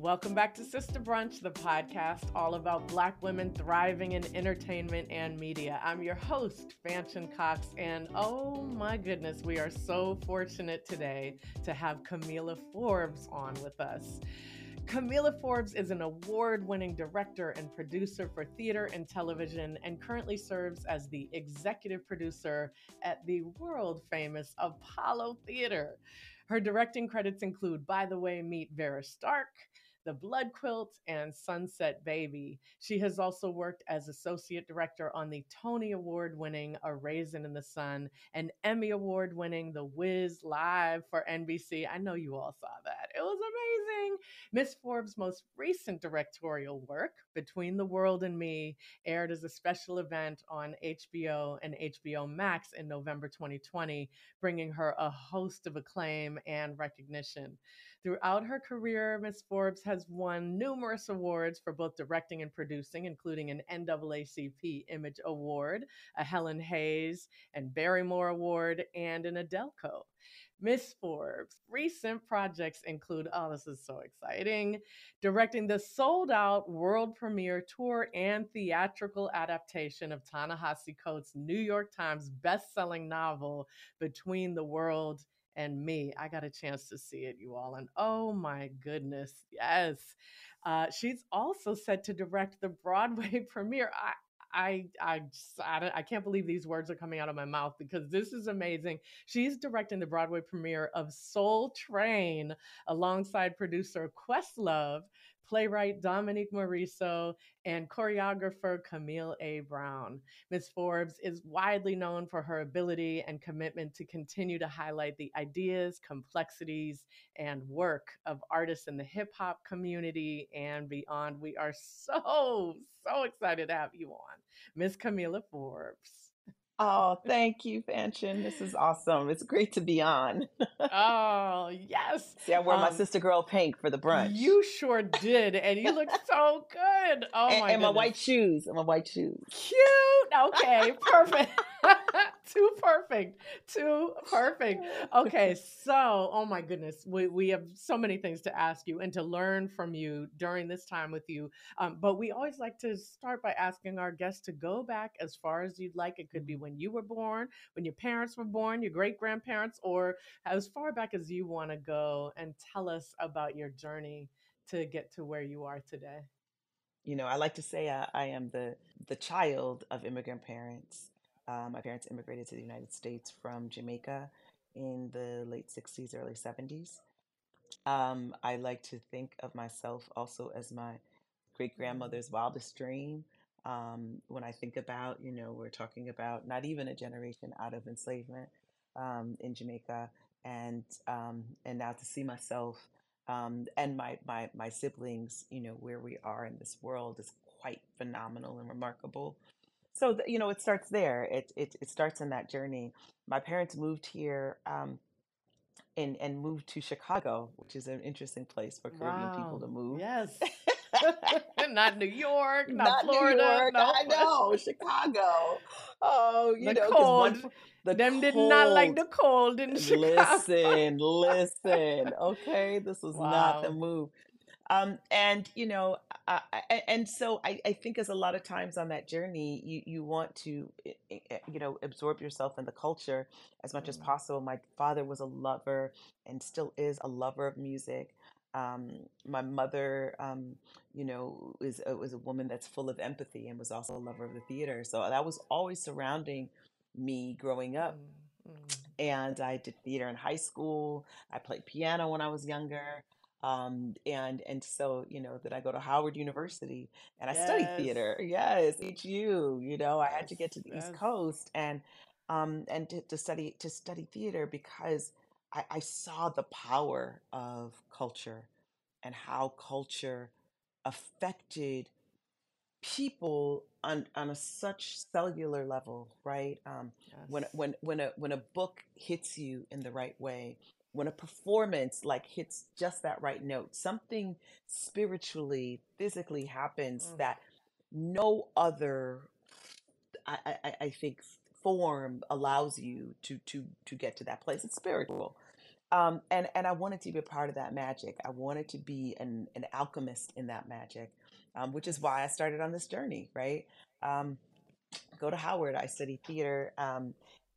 Welcome back to Sister Brunch, the podcast all about Black women thriving in entertainment and media. I'm your host, Fanshen Cox, and oh my goodness, we are so fortunate today to have Kamilah Forbes on with us. Kamilah Forbes is an award winning director and producer for theater and television and currently serves as the executive producer at the world famous Apollo Theater. Her directing credits include By the Way, Meet Vera Stark, the Blood Quilt, and Sunset Baby. She has also worked as associate director on the Tony Award winning A Raisin in the Sun and Emmy Award winning The Wiz Live for NBC. I know you all saw that. It was amazing. Miss Forbes' most recent directorial work, Between the World and Me, aired as a special event on HBO and HBO Max in November 2020, bringing her a host of acclaim and recognition. Throughout her career, Miss Forbes has won numerous awards for both directing and producing, including an NAACP Image Award, a Helen Hayes and Barrymore Award, and an AUDELCO. Miss Forbes' recent projects include, oh, this is so exciting, directing the sold out world premiere tour and theatrical adaptation of Ta-Nehisi Coates' New York Times best-selling novel, Between the World and me. I got a chance to see it, you all. And oh my goodness, yes. Uh, she's also set to direct the Broadway premiere. I, I I just, I, I can't believe these words are coming out of my mouth because this is amazing. She's directing the Broadway premiere of Soul Train alongside producer Questlove, playwright Dominique Morisseau, and choreographer Camille A. Brown. Ms. Forbes is widely known for her ability and commitment to continue to highlight the ideas, complexities, and work of artists in the hip hop community and beyond. We are so, so excited to have you on, Ms. Kamilah Forbes. Oh, thank you, Fanshen. This is awesome. It's great to be on. oh, yes. See, I wore um, my sister girl pink for the brunch. You sure did. And you look so good. Oh, and, my And my white shoes. And my white shoes. Cute. Okay, perfect. Too perfect. Too perfect. Okay, so, oh my goodness, we, we have so many things to ask you and to learn from you during this time with you. Um, but we always like to start by asking our guests to go back as far as you'd like. It could be when you were born, when your parents were born, your great grandparents, or as far back as you want to go and tell us about your journey to get to where you are today. You know, I like to say I, I am the the child of immigrant parents. Uh, my parents immigrated to the United States from Jamaica in the late 60s, early 70s. Um, I like to think of myself also as my great grandmother's wildest dream. Um, when I think about, you know, we're talking about not even a generation out of enslavement um, in Jamaica, and um, and now to see myself um, and my, my my siblings, you know, where we are in this world is quite phenomenal and remarkable. So you know, it starts there. It it it starts in that journey. My parents moved here. Um, and, and moved to Chicago, which is an interesting place for Caribbean people to move. Yes. not New York, not, not Florida. York, no. I know Chicago. Oh, you the know, cold. One, the Them cold. did not like the cold in Chicago. Listen, listen. Okay, this was wow. not the move. Um, and you know, I, and so I, I think as a lot of times on that journey, you you want to, you know, absorb yourself in the culture as much as mm. possible. My father was a lover and still is a lover of music. Um, my mother, um, you know, is a, was a woman that's full of empathy and was also a lover of the theater. So that was always surrounding me growing up. Mm, mm. And I did theater in high school. I played piano when I was younger. Um, and and so you know that I go to Howard University and I study theater. Yes, HU. You know, I had to get to the East Coast and um, and to, to study to study theater because I, I saw the power of culture and how culture affected people on on a such cellular level, right? Um, when when when a when a book hits you in the right way, when a performance like hits just that right note, something spiritually, physically happens Mm. that no other, I, I, I think, form allows you to to to get to that place. It's spiritual. Um, and and I wanted to be a part of that magic. I wanted to be an an alchemist in that magic, um, which is why I started on this journey. Right, um, go to Howard. I study theater.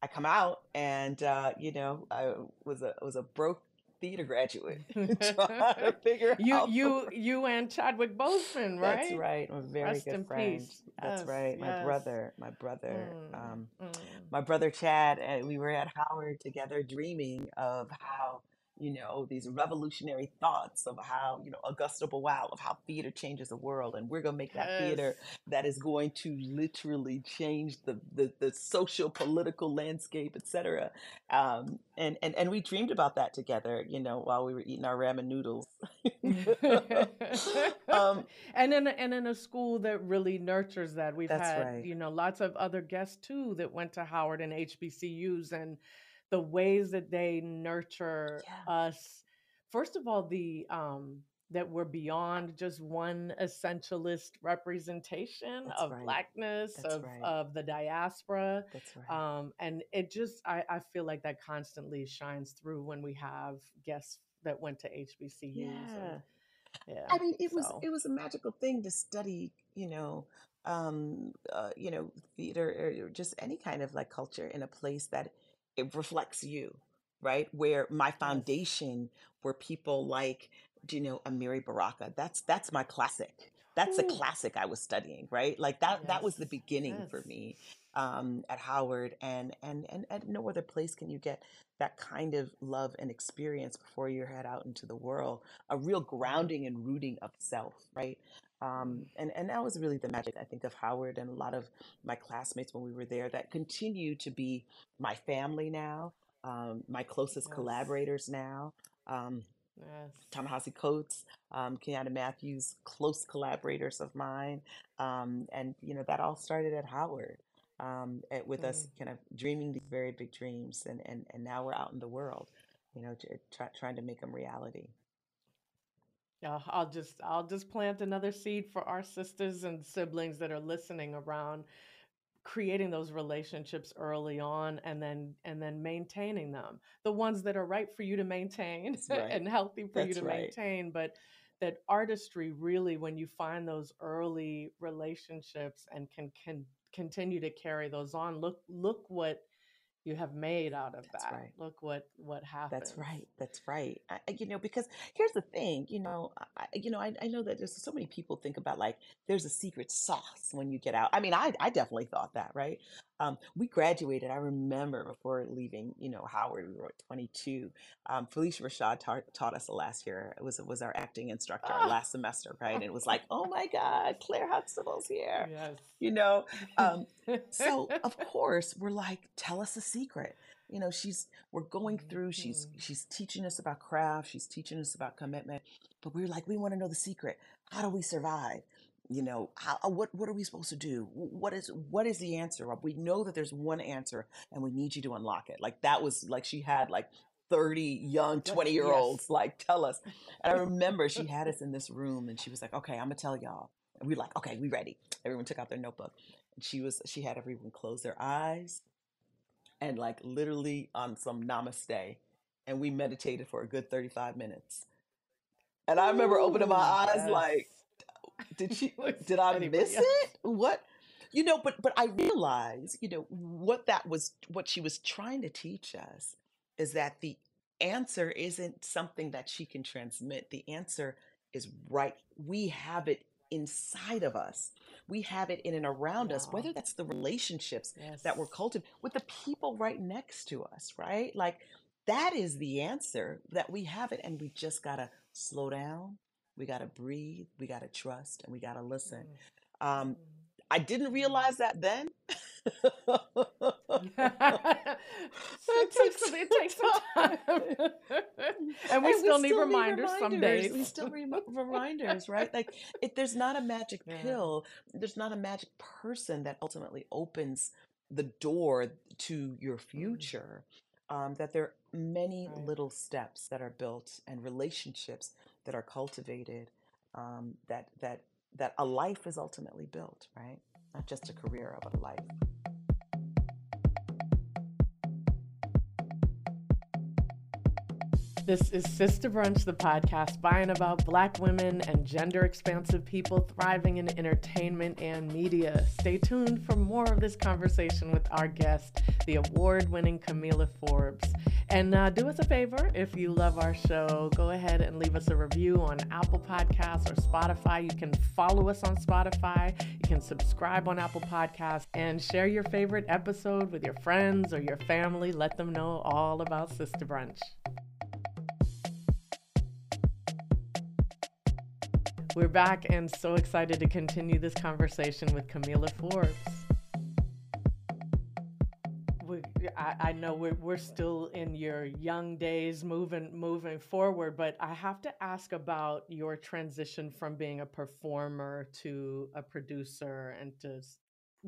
I come out, and uh, you know, I was a was a broke theater graduate trying to figure you out. you you and Chadwick Boseman, right That's right? I'm a very Rest good friend. peace. That's Yes, right. My yes. brother, my brother, Mm, um, mm. my brother Chad, and we were at Howard together dreaming of how, you know, these revolutionary thoughts of how, you know, Augusto Boal, of how theater changes the world. And we're going to make that Yes. theater that is going to literally change the, the, the social, political landscape, et cetera. Um, and, and, and we dreamed about that together, you know, while we were eating our ramen noodles. um, and in a, and in a school that really nurtures that we've had right. you know lots of other guests too that went to howard and hbcus and the ways that they nurture Yeah. us first of all the um that we're beyond just one essentialist representation That's of right. blackness That's of right. of the diaspora That's right. um and it just i i feel like that constantly shines through when we have guests that went to hbcus Yeah. and yeah I mean, it was it was a magical thing to study, you know, um, uh, you know, theater or just any kind of like culture in a place that it reflects you, right? Where my foundation were people like, do you know, Amiri Baraka. That's that's my classic. That's the classic I was studying, right? Like that that was the beginning yes for me um, at Howard, and and and at no other place can you get that kind of love and experience before you head out into the world. A real grounding and rooting of self, right? Um, and and that was really the magic I think of Howard and a lot of my classmates when we were there that continue to be my family now, um, my closest yes collaborators now. Um, yes Ta-Nehisi Coates, um, Kenyatta Matthews, close collaborators of mine, um, and you know that all started at Howard, um, at, with us Mm. kind of dreaming these very big dreams, and and and now we're out in the world, you know, try, trying to make them reality. Yeah, I'll just I'll just plant another seed for our sisters and siblings that are listening around creating those relationships early on and then and then maintaining them. The ones that are right for you to maintain right. and healthy for you to right. maintain, but that artistry really when you find those early relationships and can can continue to carry those on, look look what you have made out of That's that. right. Look what what happened. That's right. That's right. I, you know, because here's the thing. You know, I, I- you know, I, I know that there's so many people think about like there's a secret sauce when you get out. I mean, I I definitely thought that, right? Um, we graduated. I remember before leaving, you know, Howard, we were at 22. Um, Phylicia Rashad taught, taught us last year. It was was our acting instructor Ah, last semester, right? And it was like, oh my God, Claire Huxtable's here. yes. You know, um, so of course we're like, tell us a secret. You know, she's we're going through, she's Mhm. she's teaching us about craft, she's teaching us about commitment, but we're like, we want to know the secret. How do we survive? You know, how uh, what what are we supposed to do? What is what is the answer? We know that there's one answer and we need you to unlock it. Like that was like she had like 30 young 20 year Yes. olds like tell us. And I remember she had us in this room and she was like, okay, I'm gonna tell y'all. And we were like, okay, we ready. Everyone took out their notebook. And she was she had everyone close their eyes and like literally on some namaste. And we meditated for a good 35 minutes. And I remember opening my eyes yes. like, did she did I miss else? it? What? You know, but but I realize, you know, what that was what she was trying to teach us is that the answer isn't something that she can transmit. The answer is right. We have it inside of us. We have it in and around us, whether that's the relationships that we're cultivating with the people right next to us, right? Like that is the answer that we have it and we just got to slow down. We got to breathe, we got to trust and we got to listen. Mm, Um mm. I didn't realize that then. it takes it takes some time, and we and we still need still need reminders some reminders. We days. still rem- reminders, right? Like, it, there's not a magic Yeah. pill. There's not a magic person that ultimately opens the door to your Mm, future. Um, that there are many right. little steps that are built and relationships that are cultivated. Um, that that that a life is ultimately built, right? Not just a career, but a life. This is Sister Brunch, the podcast by and about Black women and gender expansive people thriving in entertainment and media. Stay tuned for more of this conversation with our guest, the award winning Kamilah Forbes. And uh, do us a favor if you love our show, go ahead and leave us a review on Apple Podcasts or Spotify. You can follow us on Spotify, you can subscribe on Apple Podcasts, and share your favorite episode with your friends or your family. Let them know all about Sister Brunch. We're back and so excited to continue this conversation with Kamilah Forbes. I, I know we're, we're still in your young days moving moving forward, but I have to ask about your transition from being a performer to a producer and to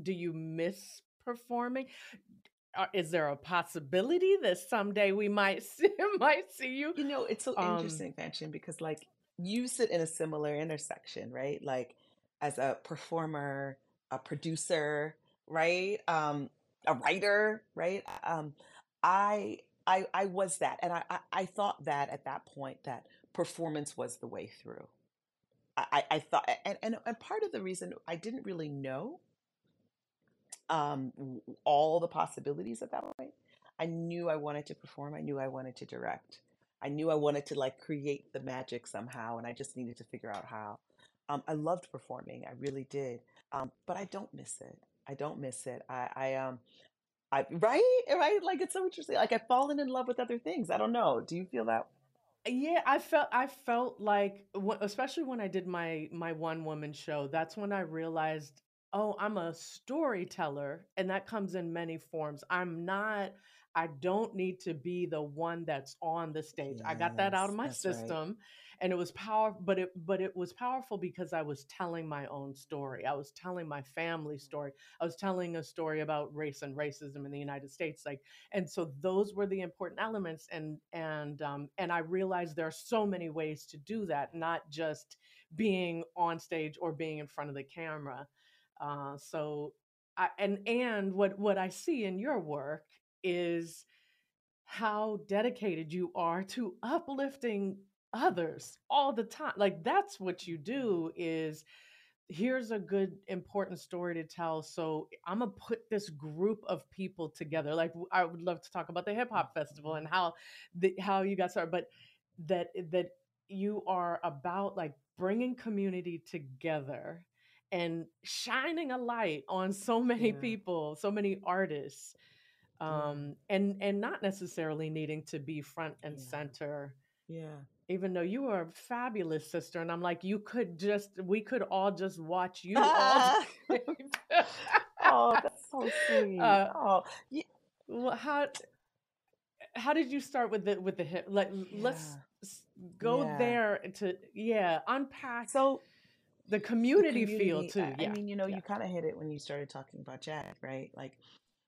do you miss performing? Uh, is there a possibility that someday we might see, might see you? You know, it's so Um, interesting, Fanshen, because like you sit in a similar intersection, right? Like as a performer, a producer, right? Um, a writer, right? Um, I I I was that, and I, I I thought that at that point that performance was the way through. I I thought, and and and part of the reason I didn't really know um all the possibilities at that point. I knew I wanted to perform. I knew I wanted to direct. I knew I wanted to like create the magic somehow, and I just needed to figure out how. Um, I loved performing. I really did. Um, but I don't miss it. I don't miss it. I, I um, I right, right. Like it's so interesting. Like I've fallen in love with other things. I don't know. Do you feel that? Yeah, I felt I felt like especially when I did my my one woman show, that's when I realized, oh, I'm a storyteller and that comes in many forms. I'm not I don't need to be the one that's on the stage. I got that out of my system right. And it was powerful but it but it was powerful because I was telling my own story. I was telling my family story. I was telling a story about race and racism in the United States like and so those were the important elements and and um, and i realized there are so many ways to do that not just being on stage or being in front of the camera uh, so I, and and what what i see in your work is how dedicated you are to uplifting others all the time like that's what you do is here's a good important story to tell so eh, i'm gonna put this group of people together like i would love to talk about the hip hop festival mm-hmm. and how the how you got started but that eh, that you are about like bringing community together and shining a light on so many Yeah, people so many artists yeah, um and and not necessarily needing to be front and yeah, center yeah. Even though you are a fabulous sister and i'm like you could just we could all just watch you all oh, that's so sweet. uh Oh, yeah, well, how how did you start with the with the hip like l- let's go yeah. there to yeah unpack So the the community feel community, too I, I mean, you know, yeah you kind of hit it when you started talking about Jack, right? Like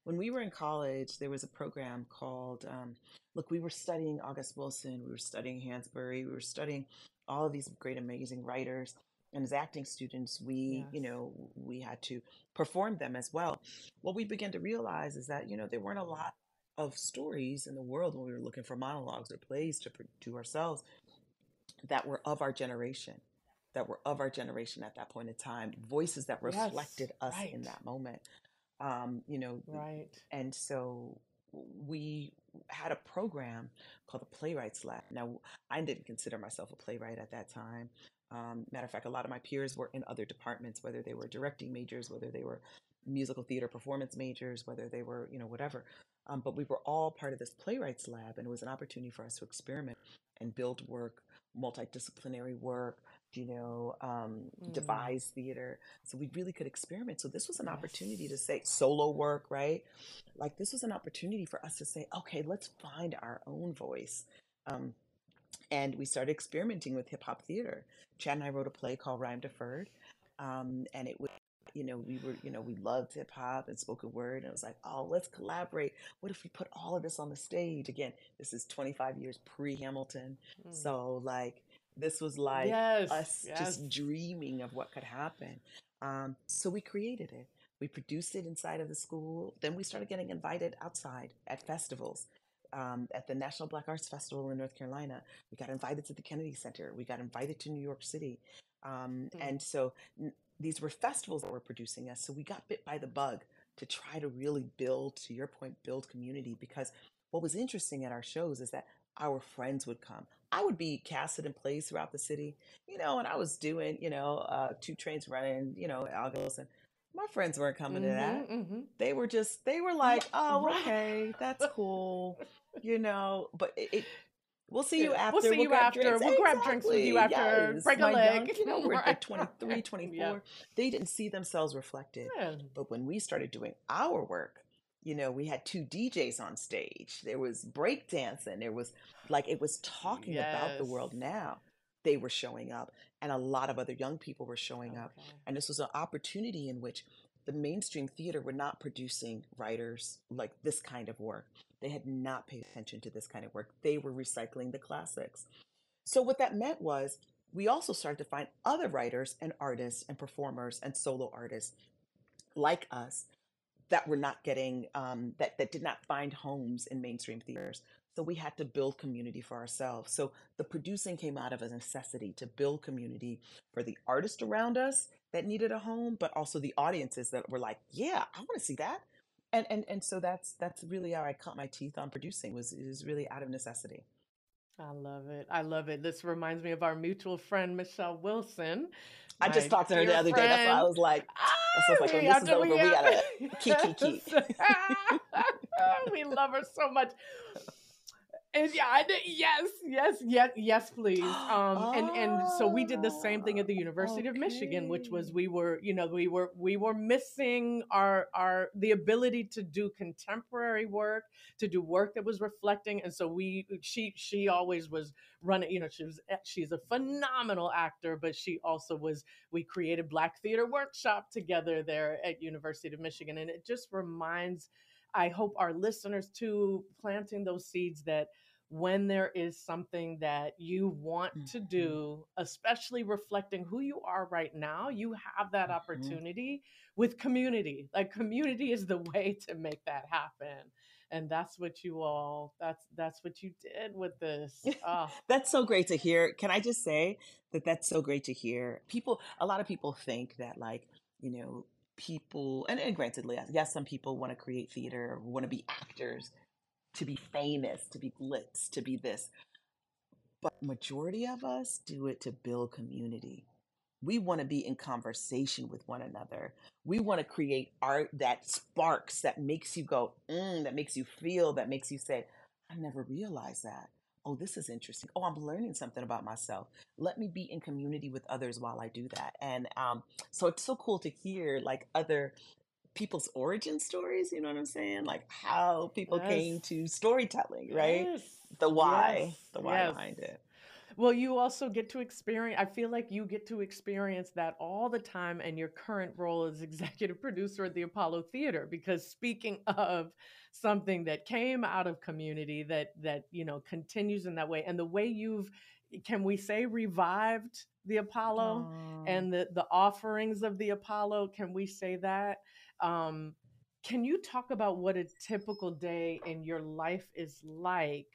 when we were in college, there was a program called, um, look, we were studying August Wilson, we were studying Hansberry, we were studying all of these great, amazing writers. And as acting students, we, you know, we had to perform them as well. What we began to realize is that, you know, there weren't a lot of stories in the world when we were looking for monologues or plays to, to ourselves that were of our generation, that were of our generation at that point in time, voices that yes reflected us in that moment. Um, you know, right and so we had a program called the Playwrights Lab. Now, I didn't consider myself a playwright at that time. Um, matter of fact, a lot of my peers were in other departments, whether they were directing majors, whether they were musical theater performance majors, whether they were, you know, whatever. Um, but we were all part of this Playwrights Lab, and it was an opportunity for us to experiment and build work, multidisciplinary work, you know, um, mm, devise theater. So we really could experiment. So this was an opportunity to say solo work, right? Like this was an opportunity for us to say, okay, let's find our own voice. Um, and we started experimenting with hip hop theater. Chad and I wrote a play called Rhyme Deferred, um, and it was, you know, we were, you know, we loved hip hop and spoken word, and it was like, oh, let's collaborate. What if we put all of this on the stage? Again, this is 25 years pre Hamilton, mm. so like this was like yes us yes just dreaming of what could happen. Um, so we created it. We produced it inside of the school. Then we started getting invited outside at festivals um, at the National Black Arts Festival in North Carolina. We got invited to the Kennedy Center. We got invited to New York City. Um, Mm. and so n- these were festivals that were producing us. So we got bit by the bug to try to really build, to your point, build community. Because what was interesting at our shows is that our friends would come. I would be casted in plays throughout the city, you know, and I was doing, you know, uh, two trains running, you know, Algos, and my friends weren't coming to that. Mm-hmm, mm-hmm. They were just, they were like, oh, okay, that's cool, you know, but it, it we'll see you after. We'll see you after. drinks. We'll grab drinks with you after. yes. Break a My young- leg. you know, we're like 23, 24. Yeah. They didn't see themselves reflected. Yeah. But when we started doing our work, you know, we had two DJs on stage. There was breakdancing. There was like it was talking about the world now. They were showing up, and a lot of other young people were showing up. And this was an opportunity in which the mainstream theater were not producing writers like this kind of work. They had not paid attention to this kind of work. They were recycling the classics. So, what that meant was we also started to find other writers and artists and performers and solo artists like us that were not getting, um, that, that did not find homes in mainstream theaters. So, we had to build community for ourselves. So, the producing came out of a necessity to build community for the artists around us that needed a home, but also the audiences that were like, yeah, I want to see that. And, and and so that's that's really how I cut my teeth on producing was is really out of necessity. I love it. I love it. This reminds me of our mutual friend Michelle Wilson. I just talked to her the other day. That's why I was like, Ah, so like, we this is over, we have gotta keep, keep. we love her so much. And yeah, I did- yes, yes, yes, yes, please. Um, and and so we did the same thing at the University of Michigan, which was we were, you know, we were we were missing our our the ability to do contemporary work, to do work that was reflecting, and so we she she always was running. You know, she was she's a phenomenal actor, but she also was. We created Black Theater Workshop together there at University of Michigan, and it just reminds. I hope our listeners too planting those seeds that when there is something that you want to Mhm. do, especially reflecting who you are right now, you have that Mhm. opportunity with community. Like community is the way to make that happen. And that's what you all that's that's what you did with this. Oh, That's so great to hear. Can I just say that that's so great to hear? People, a lot of people think that, like, you know, people, and, and grantedly, yes, yes, some people want to create theater, want to be actors, to be famous, to be glitz, to be this. But majority of us do it to build community. We want to be in conversation with one another. We want to create art that sparks, that makes you go, mm, that makes you feel, that makes you say, I never realized that. Oh, this is interesting. Oh, I'm learning something about myself. Let me be in community with others while I do that. And um, so it's so cool to hear like other people's origin stories. You know what I'm saying? Like how people came to storytelling, right? yes. The why, Yes. the why Yes. behind it. Well, you also get to experience, I feel like you get to experience that all the time in your current role as executive producer at the Apollo Theater. Because speaking of something that came out of community that, that, you know, continues in that way, and the way you've, can we say, revived the Apollo. And the, the offerings of the Apollo, can we say that? Um, can you talk about what a typical day in your life is like?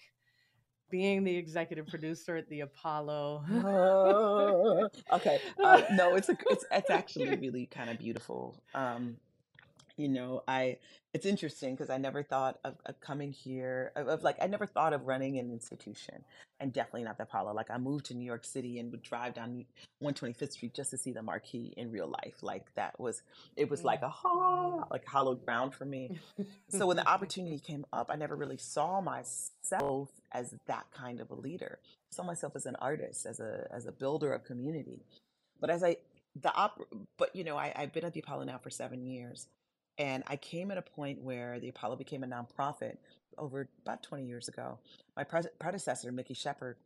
being the executive producer at the Apollo. Oh, okay. Um, no, it's a, it's it's actually really kind of beautiful. Um, you know, I it's interesting because I never thought of, of coming here of, of like I never thought of running an institution, and definitely not the Apollo. Like I moved to New York City and would drive down 125th Street just to see the marquee in real life. Like that was it was like mm. a ha like hallowed ground for me. So when the opportunity came up, I never really saw myself as that kind of a leader. I saw myself as an artist, as a as a builder of community. But as I the op, but you know, I, I've been at the Apollo now for seven years, and I came at a point where the Apollo became a nonprofit over about 20 years ago. My pres- predecessor, Mikki Shepard,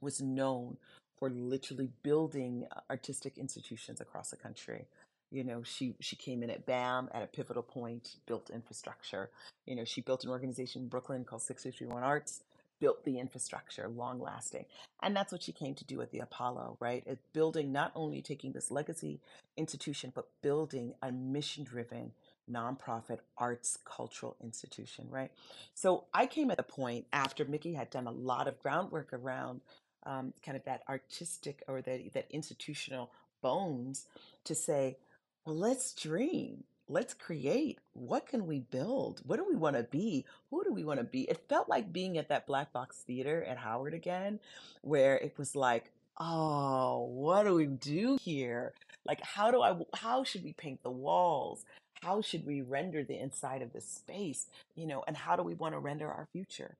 was known for literally building uh, artistic institutions across the country. You know, she she came in at BAM at a pivotal point, built infrastructure. You know, she built an organization in Brooklyn called 651 Arts, built the infrastructure, long lasting. And that's what she came to do at the Apollo, right? It building not only taking this legacy institution, but building a mission driven nonprofit arts cultural institution, right? So I came at the point after Mikki had done a lot of groundwork around um, kind of that artistic or that that institutional bones to say, well, let's dream. Let's create. What can we build? What do we want to be? Who do we want to be? It felt like being at that Black Box Theater at Howard again, where it was like, oh, what do we do here? Like, how do I, how should we paint the walls? How should we render the inside of this space? You know, and how do we want to render our future?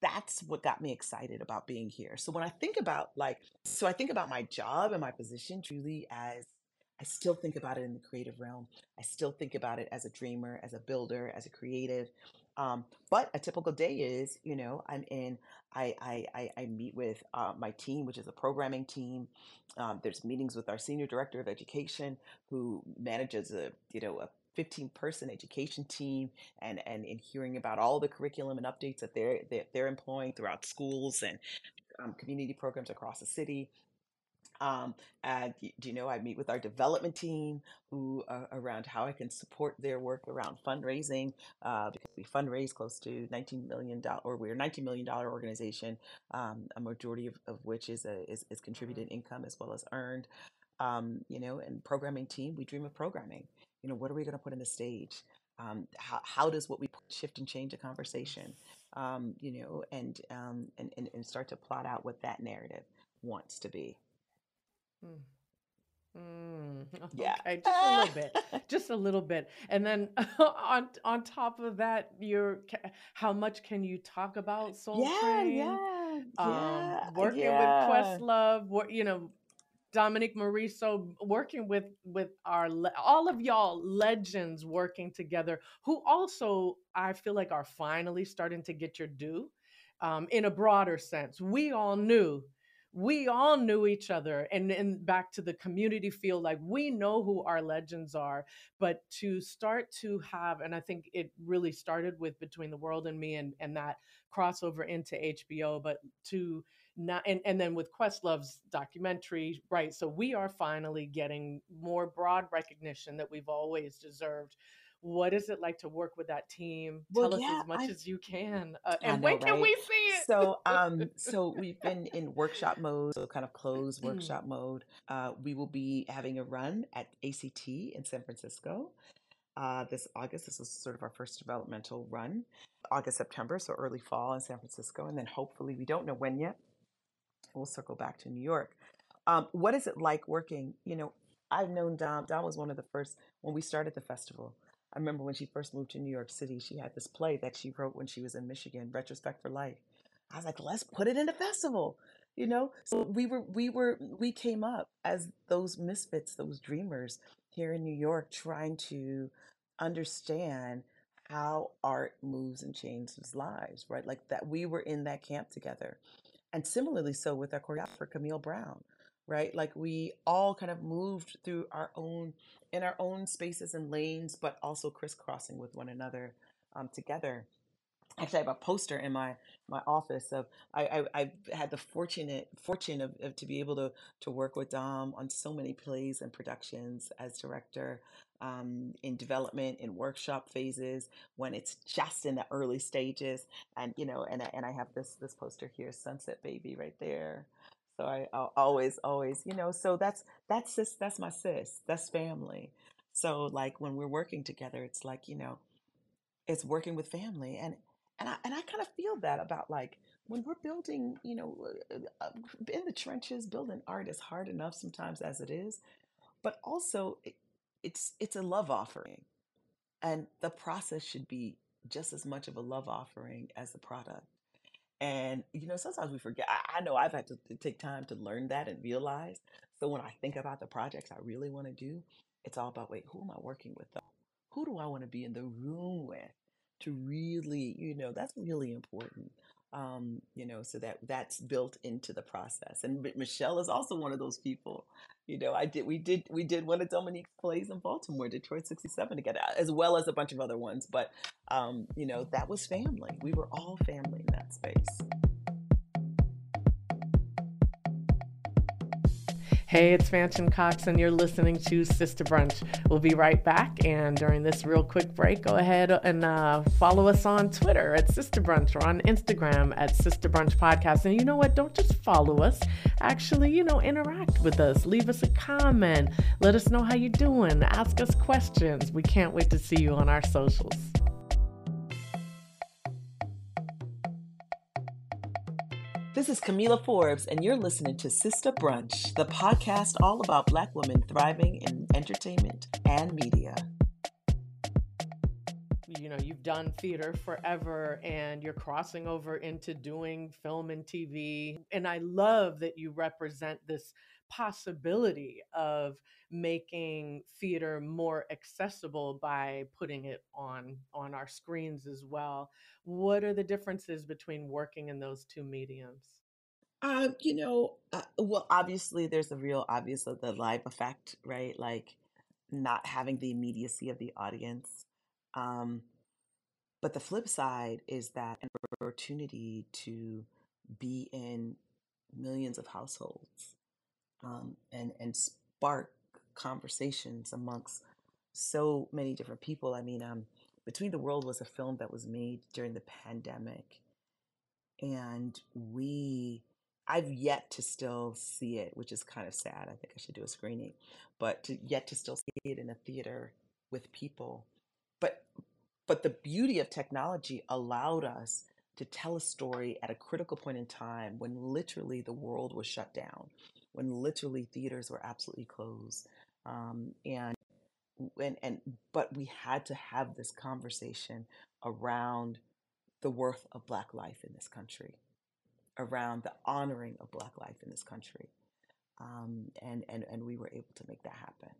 That's what got me excited about being here. So when I think about like, so I think about my job and my position truly as I still think about it in the creative realm. I still think about it as a dreamer, as a builder, as a creative. Um, but a typical day is, you know, I'm in. I I I, I meet with uh, my team, which is a programming team. Um, there's meetings with our senior director of education, who manages a you know a 15 person education team and, and and hearing about all the curriculum and updates that they're that they're employing throughout schools and um, community programs across the city um, and do you know, I meet with our development team who uh, around how I can support their work around fundraising uh, because we fundraise close to 19 million dollars, or we're a 19 million dollar organization, um, a majority of, of which is a is, is contributed income as well as earned. Um, you know, and programming team, we dream of programming. You know, what are we going to put in the stage? Um, how, how does what we shift and change a conversation? Um, you know, and, um, and and and start to plot out what that narrative wants to be. Mm. Mm, Yeah. okay, just a little bit, just a little bit, and then on on top of that, you're how much can you talk about Soul Yeah, Train? yeah, Um, yeah, working with. Questlove, what you know, Dominique Morisseau, working with with our all of y'all legends working together, who also I feel like are finally starting to get your due, um, in a broader sense. We all knew we all knew each other and and back to the community feel like we know who our legends are but to start to have and i think it really started with between the world and me and and that crossover into hbo but to not and, and then with questlove's documentary right so we are finally getting more broad recognition that we've always deserved what is it like to work with that team? Well, Tell us yeah, as much I as you can. Uh, and know, when can we see it? So, um, so we've been in workshop mode, so kind of closed workshop mode. Uh, we will be having a run at ACT in San Francisco uh, this August. This is sort of our first developmental run, August, September, so early fall in San Francisco, and then hopefully we don't know when yet. We'll circle back to New York. Um, what is it like working? You know, I've known Dom. Dom was one of the first when we started the festival. I remember when she first moved to New York City, she had this play that she wrote when she was in Michigan, Retrospect for Life. I was like, let's put it in a festival, you know? So we were, we were, we came up as those misfits, those dreamers here in New York, trying to understand how art moves and changes lives, right? Like that we were in that camp together. And similarly so with our choreographer, Camille Brown, right? Like we all kind of moved through our own in our own spaces and lanes, but also crisscrossing with one another um, together. Actually, I have a poster in my my office of I, I I've had the fortunate fortune of, of to be able to to work with Dom on so many plays and productions as director um, in development in workshop phases when it's just in the early stages and you know and I, and I have this this poster here Sunset Baby right there so I I'll always, always, you know, so that's that's sis, that's my sis, that's family. So like when we're working together, it's like, you know, it's working with family. And and I and I kind of feel that about like when we're building, you know, uh, uh, in the trenches, building art is hard enough sometimes as it is, but also it, it's it's a love offering. And the process should be just as much of a love offering as the product. And, you know, sometimes we forget. I, I know I've had to, take time to learn that and realize. So when I think about the projects I really want to do, it's all about wait, who am I working with though? Who do I want to be in the room with to really, you know, that's really important. Um, you know, so that that's built into the process. And Michelle is also one of those people. You know, I did we did we did one of Dominique's plays in Baltimore, Detroit 67 together, as well as a bunch of other ones. But um, you know, that was family. We were all family in that space. Hey, it's Fanshen Cox, and you're listening to Sister Brunch. We'll be right back. And during this real quick break, go ahead and uh, follow us on Twitter at Sister Brunch or on Instagram at Sister Brunch Podcast. And you know what? Don't just follow us. Actually, you know, interact with us. Leave us a comment. Let us know how you're doing. Ask us questions. We can't wait to see you on our socials. This is Kamilah Forbes, and you're listening to Sister Brunch, the podcast all about Black women thriving in entertainment and media. You know, you've done theater forever and you're crossing over into doing film and TV. And I love that you represent this possibility of making theater more accessible by putting it on on our screens as well. What are the differences between working in those two mediums? Uh, you know uh, well obviously there's a real obvious of the live effect right? Like not having the immediacy of the audience um, but the flip side is that an opportunity to be in millions of households um, and and spark conversations amongst so many different people. I mean, um, Between the World was a film that was made during the pandemic, and we I've yet to still see it, which is kind of sad. I think I should do a screening, but to, yet to still see it in a theater with people. But but the beauty of technology allowed us to tell a story at a critical point in time when literally the world was shut down, when literally theaters were absolutely closed. Um, and and and but we had to have this conversation around the worth of black life in this country around the honoring of black life in this country um, and and and we were able to make that happen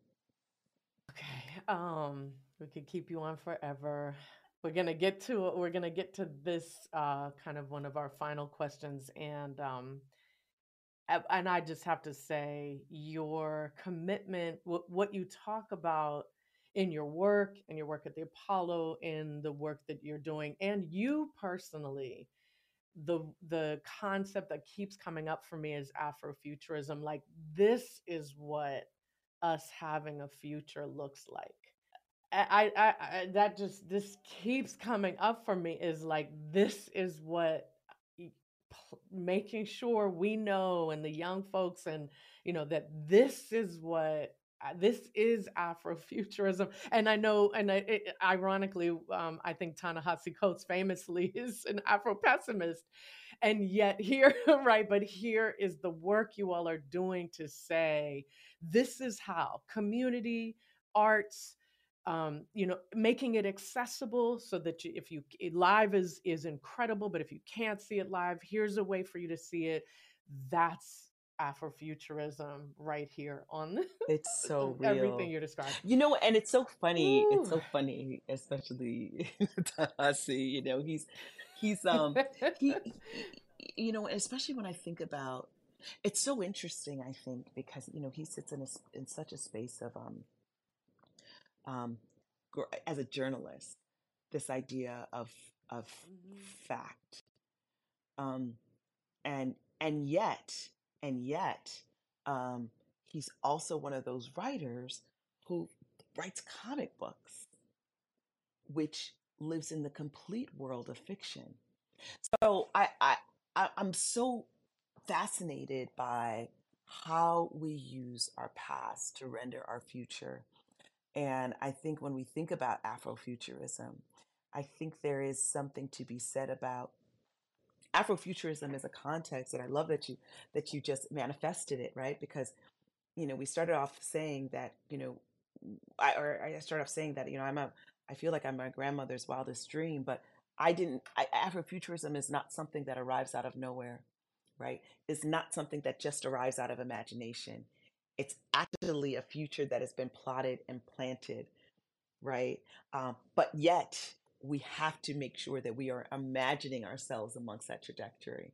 okay um we could keep you on forever we're gonna get to we're gonna get to this uh kind of one of our final questions and um and I just have to say, your commitment, what, you talk about in your work, in your work at the Apollo, in the work that you're doing, and you personally, the the concept that keeps coming up for me is Afrofuturism. Like this is what us having a future looks like. I, I, I that just this keeps coming up for me is like this is what making sure we know and the young folks and you know that this is what uh, this is Afrofuturism, and I know, and I, it, ironically, um, I think Ta-Nehisi Coates famously is an Afro pessimist, and yet here, right? But here is the work you all are doing to say this is how community arts, um, you know, making it accessible so that you, if you live is is incredible, but if you can't see it live, here's a way for you to see it. That's Afrofuturism right here on it's so real. everything you're describing. You know, and it's so funny. Ooh. It's so funny, especially Tahasi. You know, he's he's um he, you know, especially when I think about it's so interesting. I think because you know he sits in a in such a space of um um, as a journalist, this idea of of mm-hmm. fact, um, and and yet and yet um, he's also one of those writers who writes comic books, which lives in the complete world of fiction. So I, I, I I'm so fascinated by how we use our past to render our future and I think when we think about Afrofuturism, I think there is something to be said about Afrofuturism as a context, and I love that you that you just manifested it, right? Because you know we started off saying that you know, I or I started off saying that you know I'm a I feel like I'm my grandmother's wildest dream, but I didn't. I, Afrofuturism is not something that arrives out of nowhere, right? It's not something that just arrives out of imagination it's actually a future that has been plotted and planted, right? Um, but yet we have to make sure that we are imagining ourselves amongst that trajectory,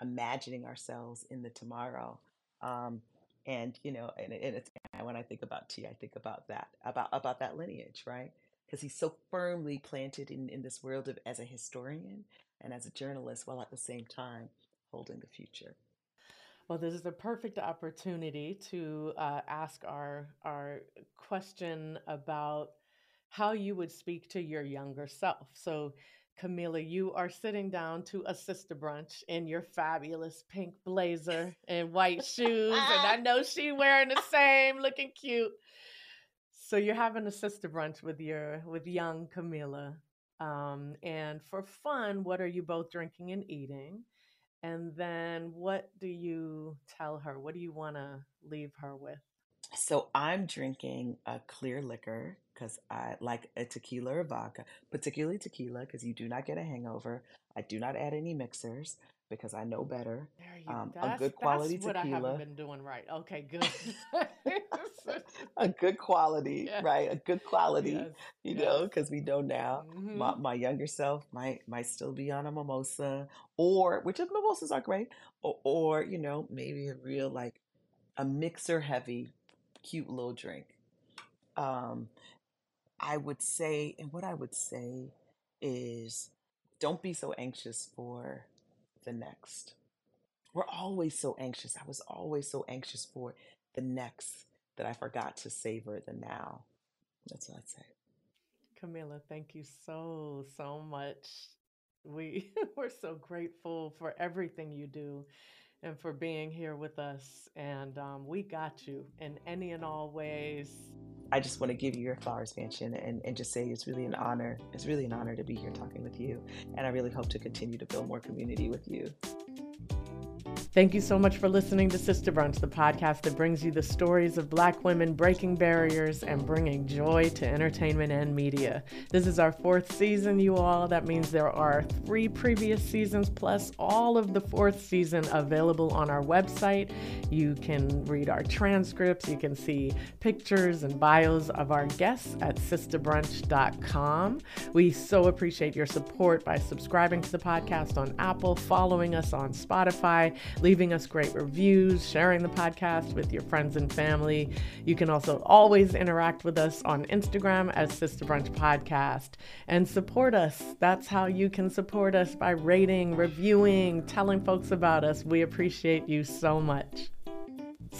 imagining ourselves in the tomorrow. Um, and you know, and, and it's when I think about T, I think about that, about about that lineage, right? Because he's so firmly planted in, in this world of as a historian and as a journalist, while at the same time holding the future. Well, this is a perfect opportunity to uh, ask our our question about how you would speak to your younger self. So, Kamilah, you are sitting down to a sister brunch in your fabulous pink blazer and white shoes, and I know she wearing the same, looking cute. So you're having a sister brunch with your with young Kamilah, um, and for fun, what are you both drinking and eating? And then what do you tell her? What do you want to leave her with? So I'm drinking a clear liquor because I like a tequila or vodka, particularly tequila because you do not get a hangover. I do not add any mixers because I know better. There you Um, a that's good that's quality what I haven't been doing right. Okay, good. a good quality, yeah. right? A good quality, Yes. you Yes. know, because we know now my, hmm my younger self might might still be on a mimosa or which of mimosas are great, or, or you know maybe a real like a mixer heavy, cute little drink. Um, I would say, and what I would say is don't be so anxious for the next. We're always so anxious. I was always so anxious for the next that I forgot to savor the now. That's what I'd say. Kamilah, thank you so, so much. We we're so grateful for everything you do and for being here with us. And um, we got you in any and all ways. I just want to give you your flowers, Fanshen, and, and just say it's really an honor. It's really an honor to be here talking with you. And I really hope to continue to build more community with you. Thank you so much for listening to Sister Brunch, the podcast that brings you the stories of Black women breaking barriers and bringing joy to entertainment and media. This is our fourth season, you all. That means there are three previous seasons plus all of the fourth season available on our website. You can read our transcripts, you can see pictures and bios of our guests at sisterbrunch.com. We so appreciate your support by subscribing to the podcast on Apple, following us on Spotify leaving us great reviews, sharing the podcast with your friends and family. You can also always interact with us on Instagram as Sister Brunch Podcast and support us. That's how you can support us by rating, reviewing, telling folks about us. We appreciate you so much.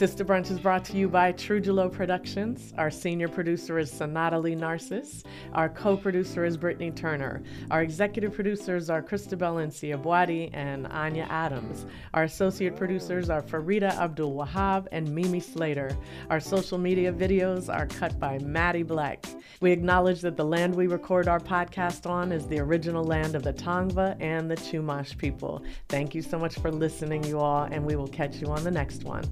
Sister Brunch is brought to you by Trujillo Productions. Our senior producer is Sonata Lee Narcis. Our co producer is Brittany Turner. Our executive producers are Christabel Nsiah-Buadi and Anya Adams. Our associate producers are Farida Abdul Wahab and Mimi Slater. Our social media videos are cut by Maddie Black. We acknowledge that the land we record our podcast on is the original land of the Tongva and the Chumash people. Thank you so much for listening, you all, and we will catch you on the next one.